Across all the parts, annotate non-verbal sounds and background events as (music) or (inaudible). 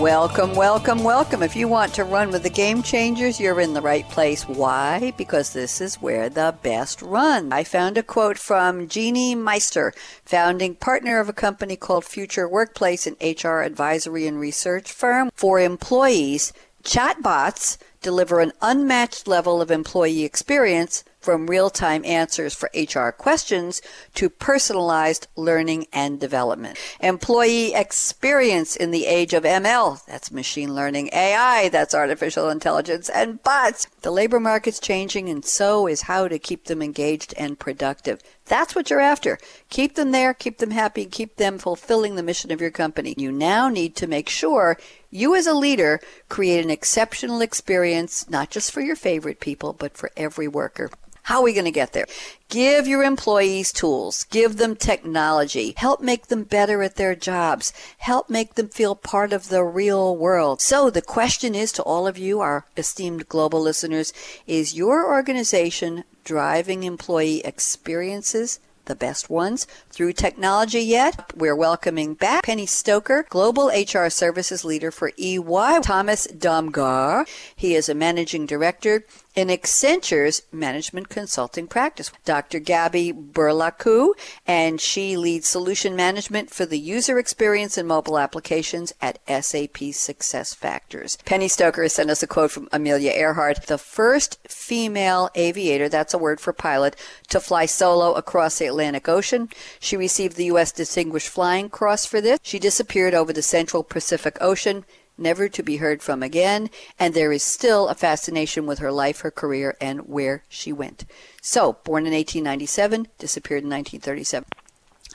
Welcome, welcome, welcome. If you want to run with the game changers, you're in the right place. Why? Because this is where the best run. I found a quote from Jeanne Meister, founding partner of a company called Future Workplace, an HR advisory and research firm for employees. Chatbots deliver an unmatched level of employee experience from real time answers for HR questions to personalized learning and development. Employee experience in the age of ML, that's machine learning, AI, that's artificial intelligence, and bots. The labor market's changing, and so is how to keep them engaged and productive. That's what you're after. Keep them there, keep them happy, keep them fulfilling the mission of your company. You now need to make sure you as a leader create an exceptional experience, not just for your favorite people, but for every worker. How are we going to get there? Give your employees tools. Give them technology. Help make them better at their jobs. Help make them feel part of the real world. So the question is to all of you, our esteemed global listeners, is your organization driving employee experiences the best ones through technology yet. We're welcoming back Penny Stoker, Global HR Services Leader for EY, Thomas Domgar. He is a Managing Director in Accenture's management consulting practice. Dr. Gabby Burlacu, and she leads solution management for the user experience and mobile applications at SAP SuccessFactors. Penny Stoker sent us a quote from Amelia Earhart, the first female aviator, that's a word for pilot, to fly solo across the Atlantic Ocean. She received the U.S. Distinguished Flying Cross for this. She disappeared over the central Pacific Ocean never to be heard from again, and there is still a fascination with her life, her career, and where she went. So, born in 1897, disappeared in 1937.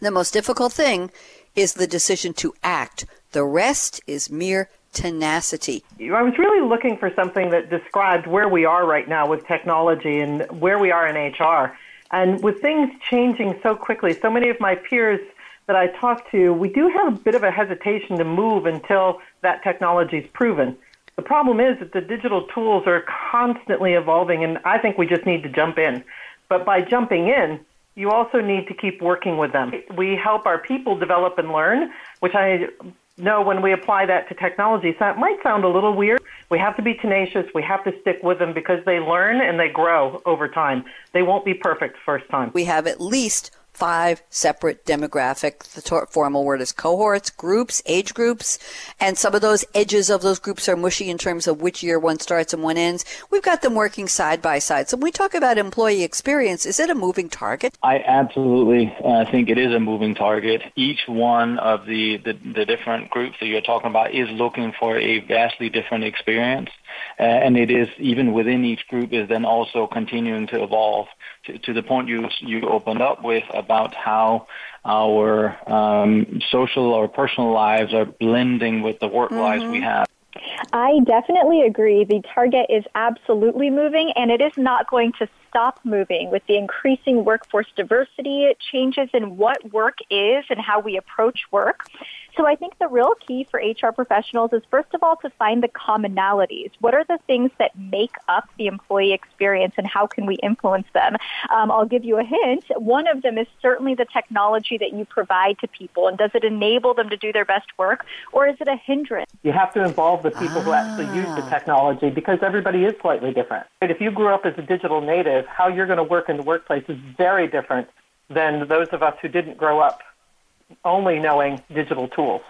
The most difficult thing is the decision to act. The rest is mere tenacity. I was really looking for something that described where we are right now with technology and where we are in HR. And with things changing so quickly, so many of my peers that I talk to, we do have a bit of a hesitation to move until that technology is proven. The problem is that the digital tools are constantly evolving, and I think we just need to jump in. But by jumping in, you also need to keep working with them. We help our people develop and learn, which I know when we apply that to technology, so might sound a little weird. We have to be tenacious. We have to stick with them because they learn and they grow over time. They won't be perfect first time. We have at least five separate demographic. The formal word is cohorts, groups, age groups, and some of those edges of those groups are mushy in terms of which year one starts and one ends. We've got them working side by side. So when we talk about employee experience, is it a moving target? I absolutely uh, think it is a moving target. Each one of the, the, the different groups that you're talking about is looking for a vastly different experience. Uh, and it is even within each group is then also continuing to evolve to, to the point you you opened up with about how our um, social or personal lives are blending with the work mm-hmm. lives we have. I definitely agree. The target is absolutely moving, and it is not going to stop moving with the increasing workforce diversity, it changes in what work is and how we approach work. So I think the real key for HR professionals is first of all to find the commonalities. What are the things that make up the employee experience and how can we influence them? Um, I'll give you a hint. One of them is certainly the technology that you provide to people and does it enable them to do their best work or is it a hindrance? You have to involve the people ah. who actually use the ah. technology because everybody is slightly different. If you grew up as a digital native, how you're going to work in the workplace is very different than those of us who didn't grow up only knowing digital tools.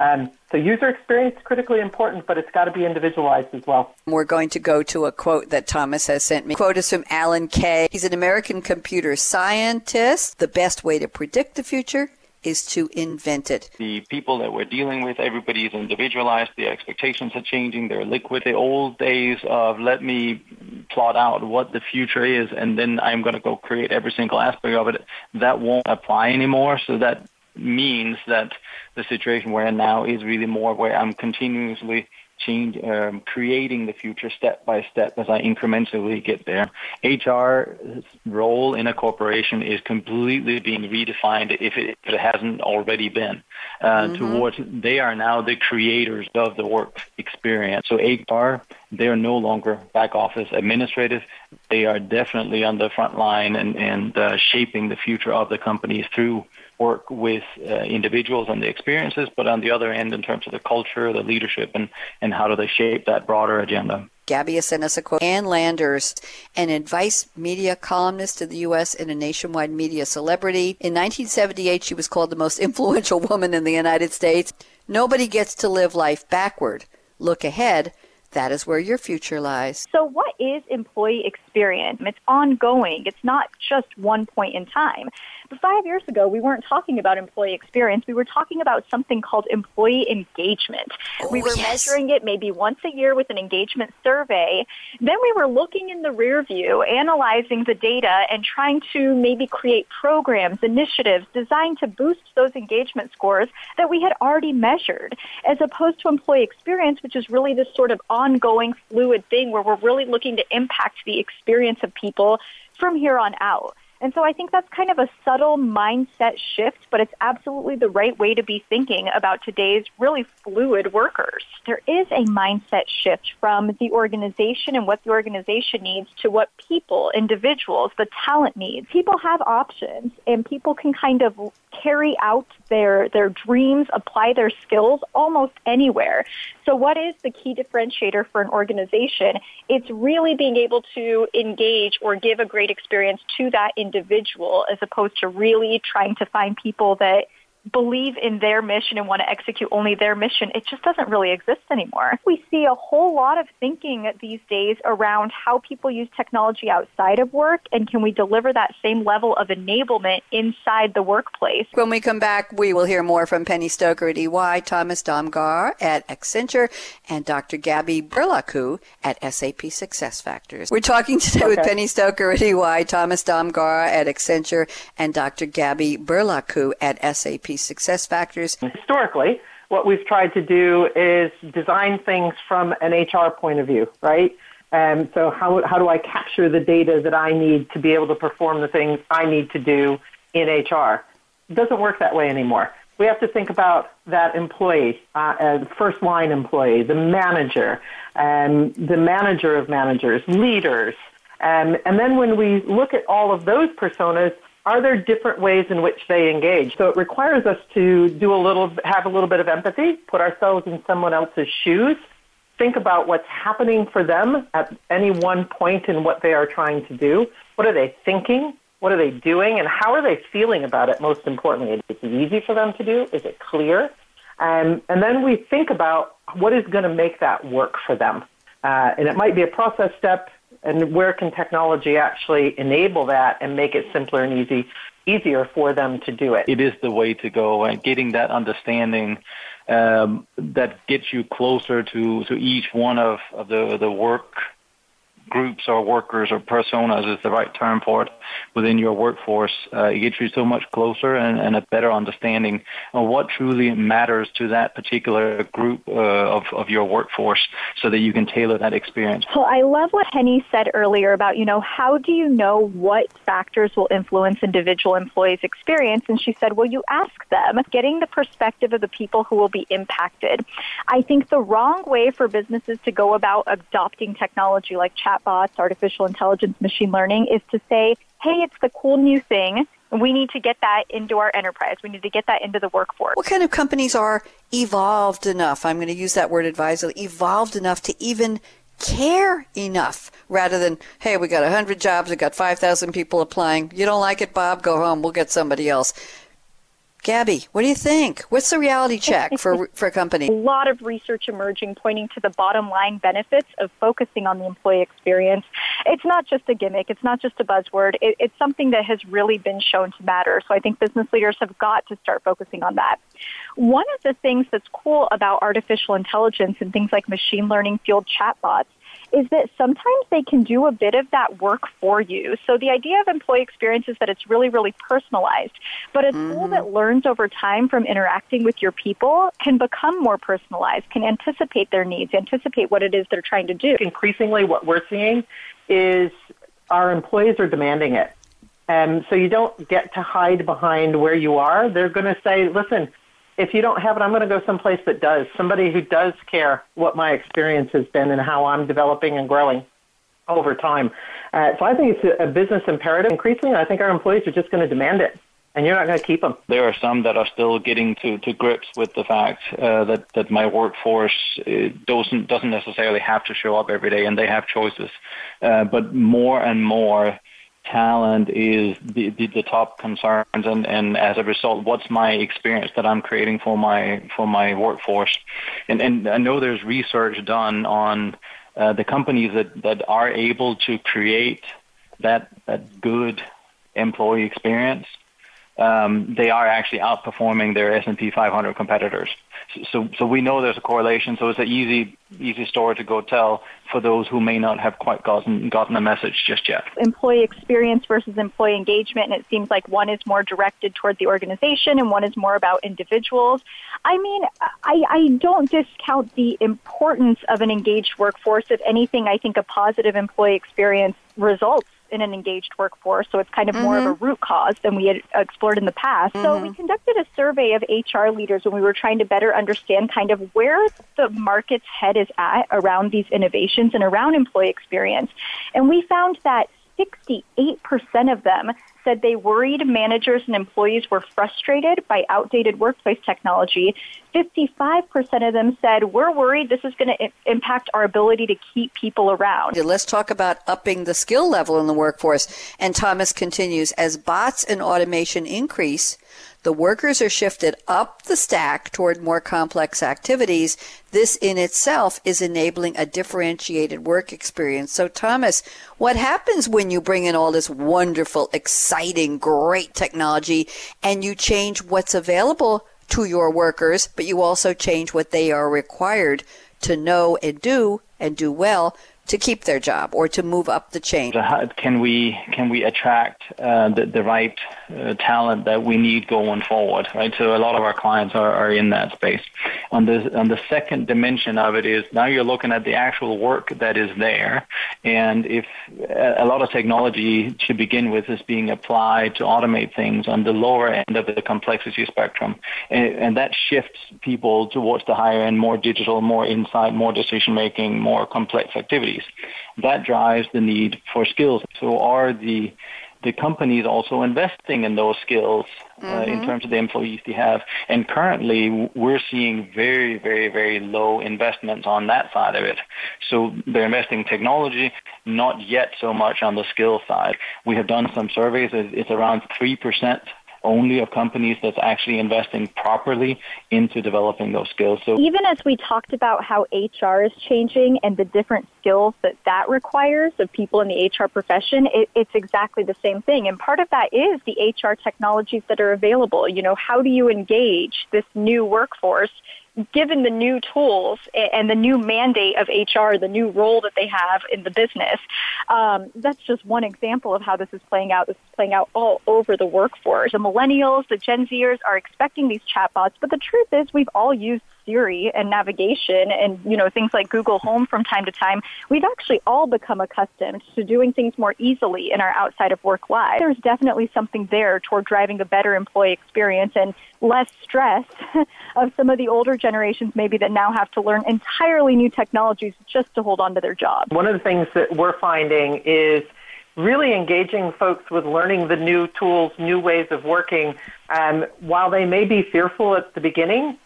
Um, so user experience is critically important, but it's got to be individualized as well. We're going to go to a quote that Thomas has sent me. The quote is from Alan Kay. He's an American computer scientist. The best way to predict the future is to invent it. The people that we're dealing with, everybody is individualized. The expectations are changing. They're liquid. The old days of let me plot out what the future is and then I'm going to go create every single aspect of it, that won't apply anymore. So that means that the situation we're in now is really more where I'm continuously change, um, creating the future step by step as I incrementally get there. HR's role in a corporation is completely being redefined if it, if it hasn't already been. Uh, mm-hmm. Towards they are now the creators of the work experience. So HR, they are no longer back office administrative. They are definitely on the front line and, and uh, shaping the future of the companies through work with uh, individuals and the experiences, but on the other end, in terms of the culture, the leadership, and, and how do they shape that broader agenda. Gabby has sent us a quote. Ann Landers, an advice media columnist in the U.S. and a nationwide media celebrity. In 1978, she was called the most influential woman in the United States. Nobody gets to live life backward. Look ahead. That is where your future lies. So, what is employee experience? It's ongoing, it's not just one point in time. But five years ago, we weren't talking about employee experience. We were talking about something called employee engagement. Oh, we were yes. measuring it maybe once a year with an engagement survey. Then we were looking in the rear view, analyzing the data, and trying to maybe create programs, initiatives designed to boost those engagement scores that we had already measured, as opposed to employee experience, which is really this sort of ongoing fluid thing where we're really looking to impact the experience of people from here on out. And so I think that's kind of a subtle mindset shift, but it's absolutely the right way to be thinking about today's really fluid workers. There is a mindset shift from the organization and what the organization needs to what people, individuals, the talent needs. People have options and people can kind of carry out their, their dreams, apply their skills almost anywhere. So what is the key differentiator for an organization? It's really being able to engage or give a great experience to that individual as opposed to really trying to find people that believe in their mission and want to execute only their mission, it just doesn't really exist anymore. We see a whole lot of thinking these days around how people use technology outside of work and can we deliver that same level of enablement inside the workplace. When we come back, we will hear more from Penny Stoker at EY, Thomas Domgar at Accenture, and Dr. Gabby Burlacu at SAP SuccessFactors. We're talking today okay. with Penny Stoker at EY, Thomas Domgar at Accenture, and Dr. Gabby Burlacu at SAP SuccessFactors. Historically, what we've tried to do is design things from an HR point of view, right? And um, so how, how do I capture the data that I need to be able to perform the things I need to do in HR? It doesn't work that way anymore. We have to think about that employee, uh, as first line employee, the manager, and um, the manager of managers, leaders. Um, and then when we look at all of those personas, are there different ways in which they engage? So it requires us to do a little, have a little bit of empathy, put ourselves in someone else's shoes, think about what's happening for them at any one point in what they are trying to do. What are they thinking? What are they doing? And how are they feeling about it, most importantly? Is it easy for them to do? Is it clear? Um, and then we think about what is going to make that work for them. Uh, and it might be a process step, and where can technology actually enable that and make it simpler and easy easier for them to do it? It is the way to go and getting that understanding um, that gets you closer to, to each one of, of the, the work groups or workers or personas is the right term for it within your workforce. Uh, it gets you so much closer and, and, a better understanding of what truly matters to that particular group uh, of, of your workforce so that you can tailor that experience. Well, I love what Henny said earlier about, you know, how do you know what factors will influence individual employees' experience? And she said, well, you ask them, getting the perspective of the people who will be impacted. I think the wrong way for businesses to go about adopting technology like chat chatbots, artificial intelligence, machine learning is to say, hey, it's the cool new thing. We need to get that into our enterprise. We need to get that into the workforce. What kind of companies are evolved enough? I'm going to use that word advisedly, evolved enough to even care enough rather than, hey, we got 100 jobs, we got 5,000 people applying. You don't like it, Bob? Go home. We'll get somebody else. Gabby, what do you think? What's the reality (laughs) check for for a company? A lot of research emerging pointing to the bottom line benefits of focusing on the employee experience. It's not just a gimmick. It's not just a buzzword. It, it's something that has really been shown to matter. So I think business leaders have got to start focusing on that. One of the things that's cool about artificial intelligence and things like machine learning fueled chatbots is that sometimes they can do a bit of that work for you. So the idea of employee experience is that it's really, really personalized. But a mm-hmm. tool that learns over time from interacting with your people can become more personalized, can anticipate their needs, anticipate what it is they're trying to do. Increasingly, what we're seeing is our employees are demanding it. And so you don't get to hide behind where you are. They're going to say, listen, if you don't have it, I'm going to go someplace that does. Somebody who does care what my experience has been and how I'm developing and growing over time. Uh, so I think it's a, business imperative. Increasingly, I think our employees are just going to demand it. and you're not going to keep them. There are some that are still getting to, to grips with the fact uh, that that my workforce uh, doesn't doesn't necessarily have to show up every day, and they have choices. Uh, but more and more talent is the, the, the, top concerns and, and as a result what's my experience that I'm creating for my for my workforce? And and I know there's research done on uh, the companies that, that are able to create that that good employee experience um, they are actually outperforming their S&P 500 competitors. So, so we know there's a correlation. So it's an easy, easy story to go tell for those who may not have quite gotten gotten the message just yet. Employee experience versus employee engagement, and it seems like one is more directed toward the organization and one is more about individuals. I mean, I, I don't discount the importance of an engaged workforce. If anything, I think a positive employee experience results in an engaged workforce, so it's kind of mm-hmm. more of a mm-hmm. root cause than we had explored in the past. Mm-hmm. So we conducted a survey of HR leaders when we were trying to better understand kind of where the market's head is at around these innovations and around employee experience. And we found that 68% of them said they worried managers and employees were frustrated by outdated workplace technology. 55% of them said, We're worried this is going to impact our ability to keep people around. Let's talk about upping the skill level in the workforce. And Thomas continues As bots and automation increase, the workers are shifted up the stack toward more complex activities. This in itself is enabling a differentiated work experience. So, Thomas, what happens when you bring in all this wonderful, exciting, great technology and you change what's available to your workers, but you also change what they are required to know and do and do well to keep their job or to move up the chain? Can we can we attract uh, the, the right uh, talent that we need going forward? Right. So a lot of our clients are, are in that space. On the on the second dimension of it is now you're looking at the actual work that is there, and if a lot of technology to begin with is being applied to automate things on the lower end of the complexity spectrum, and, and that shifts people towards the higher end, more digital, more insight, more decision making, more complex activities that drives the need for skills. So are the the companies also investing in those skills uh, mm-hmm. in terms of the employees they have. And currently, we're seeing very, very, very low investments on that side of it. So they're investing in technology, not yet so much on the skill side. We have done some surveys. It's around 3% only of companies that's actually investing properly into developing those skills. So even as we talked about how HR is changing and the different skills that that requires of people in the HR profession, it, it's exactly the same thing. And part of that is the HR technologies that are available. You know, how do you engage this new workforce given the new tools and the new mandate of HR, the new role that they have in the business, um, that's just one example of how this is playing out. This is playing out all over the workforce. The millennials, the Gen Zers are expecting these chatbots, but the truth is we've all used Siri and navigation and you know things like Google Home from time to time, we've actually all become accustomed to doing things more easily in our outside of work lives. There's definitely something there toward driving a better employee experience and less stress (laughs) of some of the older generations maybe that now have to learn entirely new technologies just to hold on to their job. One of the things that we're finding is really engaging folks with learning the new tools, new ways of working. Um, while they may be fearful at the beginning,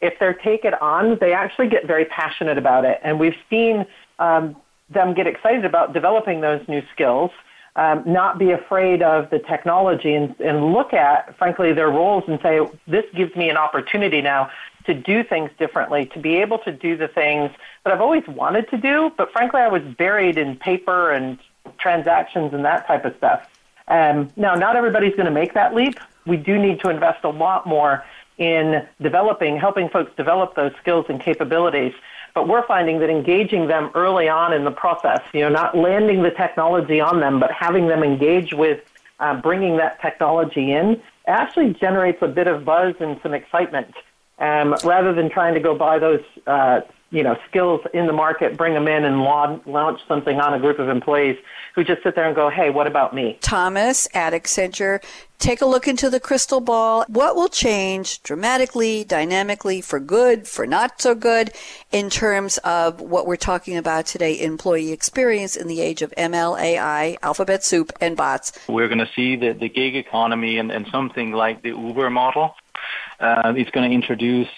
if they take it on, they actually get very passionate about it. And we've seen um, them get excited about developing those new skills, um, not be afraid of the technology, and, and look at, frankly, their roles and say, this gives me an opportunity now to do things differently, to be able to do the things that I've always wanted to do, but frankly, I was buried in paper and transactions and that type of stuff. Um, now, not everybody's going to make that leap. We do need to invest a lot more in developing, helping folks develop those skills and capabilities. But we're finding that engaging them early on in the process, you know, not landing the technology on them, but having them engage with uh, bringing that technology in, actually generates a bit of buzz and some excitement. Um, rather than trying to go buy those uh, you know, skills in the market, bring them in and launch something on a group of employees who just sit there and go, hey, what about me? Thomas at Accenture, take a look into the crystal ball. What will change dramatically, dynamically, for good, for not so good, in terms of what we're talking about today, employee experience in the age of ML, AI, alphabet soup, and bots? We're going to see the, the gig economy and, and something like the Uber model. Uh, it's going to introduce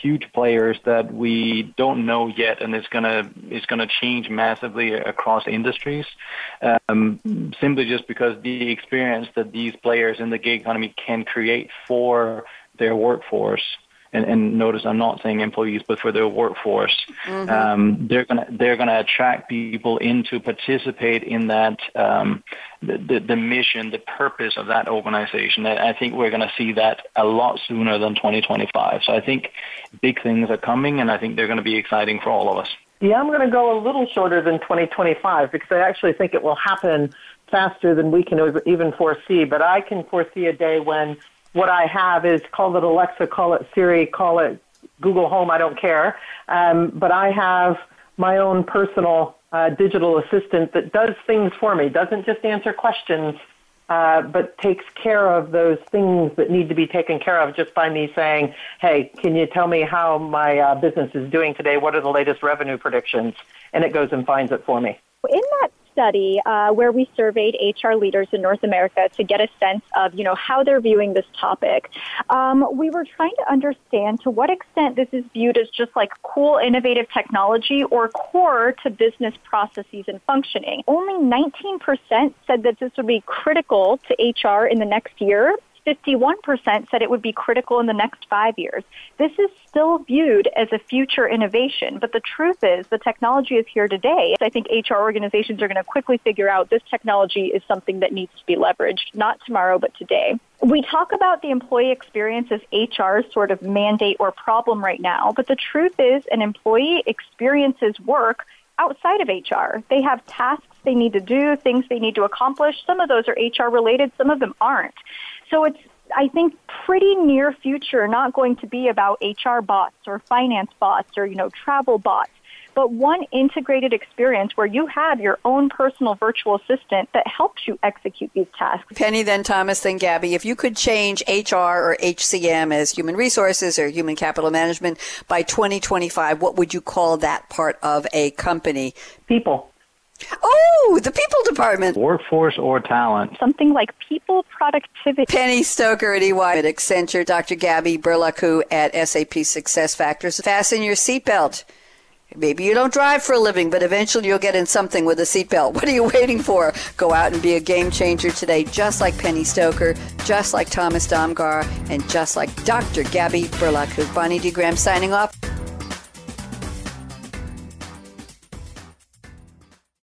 huge players that we don't know yet, and it's gonna it's gonna change massively across industries. Um, simply just because the experience that these players in the gig economy can create for their workforce and, and notice I'm not saying employees, but for their workforce, mm-hmm. um, they're gonna they're gonna attract people in to participate in that um, the, the, the mission, the purpose of that organization. I think we're gonna see that a lot sooner than 2025. So I think big things are coming, and I think they're gonna be exciting for all of us. Yeah, I'm going to go a little shorter than 2025 because I actually think it will happen faster than we can even foresee. But I can foresee a day when what I have is call it Alexa, call it Siri, call it Google Home, I don't care. Um, but I have my own personal uh, digital assistant that does things for me, doesn't just answer questions, uh, but takes care of those things that need to be taken care of just by me saying, hey, can you tell me how my uh, business is doing today? What are the latest revenue predictions? And it goes and finds it for me. In that study uh, where we surveyed HR leaders in North America to get a sense of, you know, how they're viewing this topic. Um, we were trying to understand to what extent this is viewed as just like cool, innovative technology or core to business processes and functioning. Only 19% said that this would be critical to HR in the next year, 51% said it would be critical in the next five years. This is still viewed as a future innovation, but the truth is the technology is here today. I think HR organizations are going to quickly figure out this technology is something that needs to be leveraged, not tomorrow, but today. We talk about the employee experience as HR's sort of mandate or problem right now, but the truth is an employee experiences work outside of HR. They have tasks they need to do, things they need to accomplish. Some of those are HR related, some of them aren't. So it's, I think, pretty near future not going to be about HR bots or finance bots or, you know, travel bots, but one integrated experience where you have your own personal virtual assistant that helps you execute these tasks. Penny, then Thomas, then Gabby, if you could change HR or HCM as human resources or human capital management by 2025, what would you call that part of a company? People. Oh, the people department. Workforce or talent. Something like people productivity. Penny Stoker at EY at Accenture, Dr. Gabby Burlacu at SAP SuccessFactors. Fasten your seatbelt. Maybe you don't drive for a living, but eventually you'll get in something with a seatbelt. What are you waiting for? Go out and be a game changer today, just like Penny Stoker, just like Thomas Domgar, and just like Dr. Gabby Burlacu. Bonnie D. Graham signing off.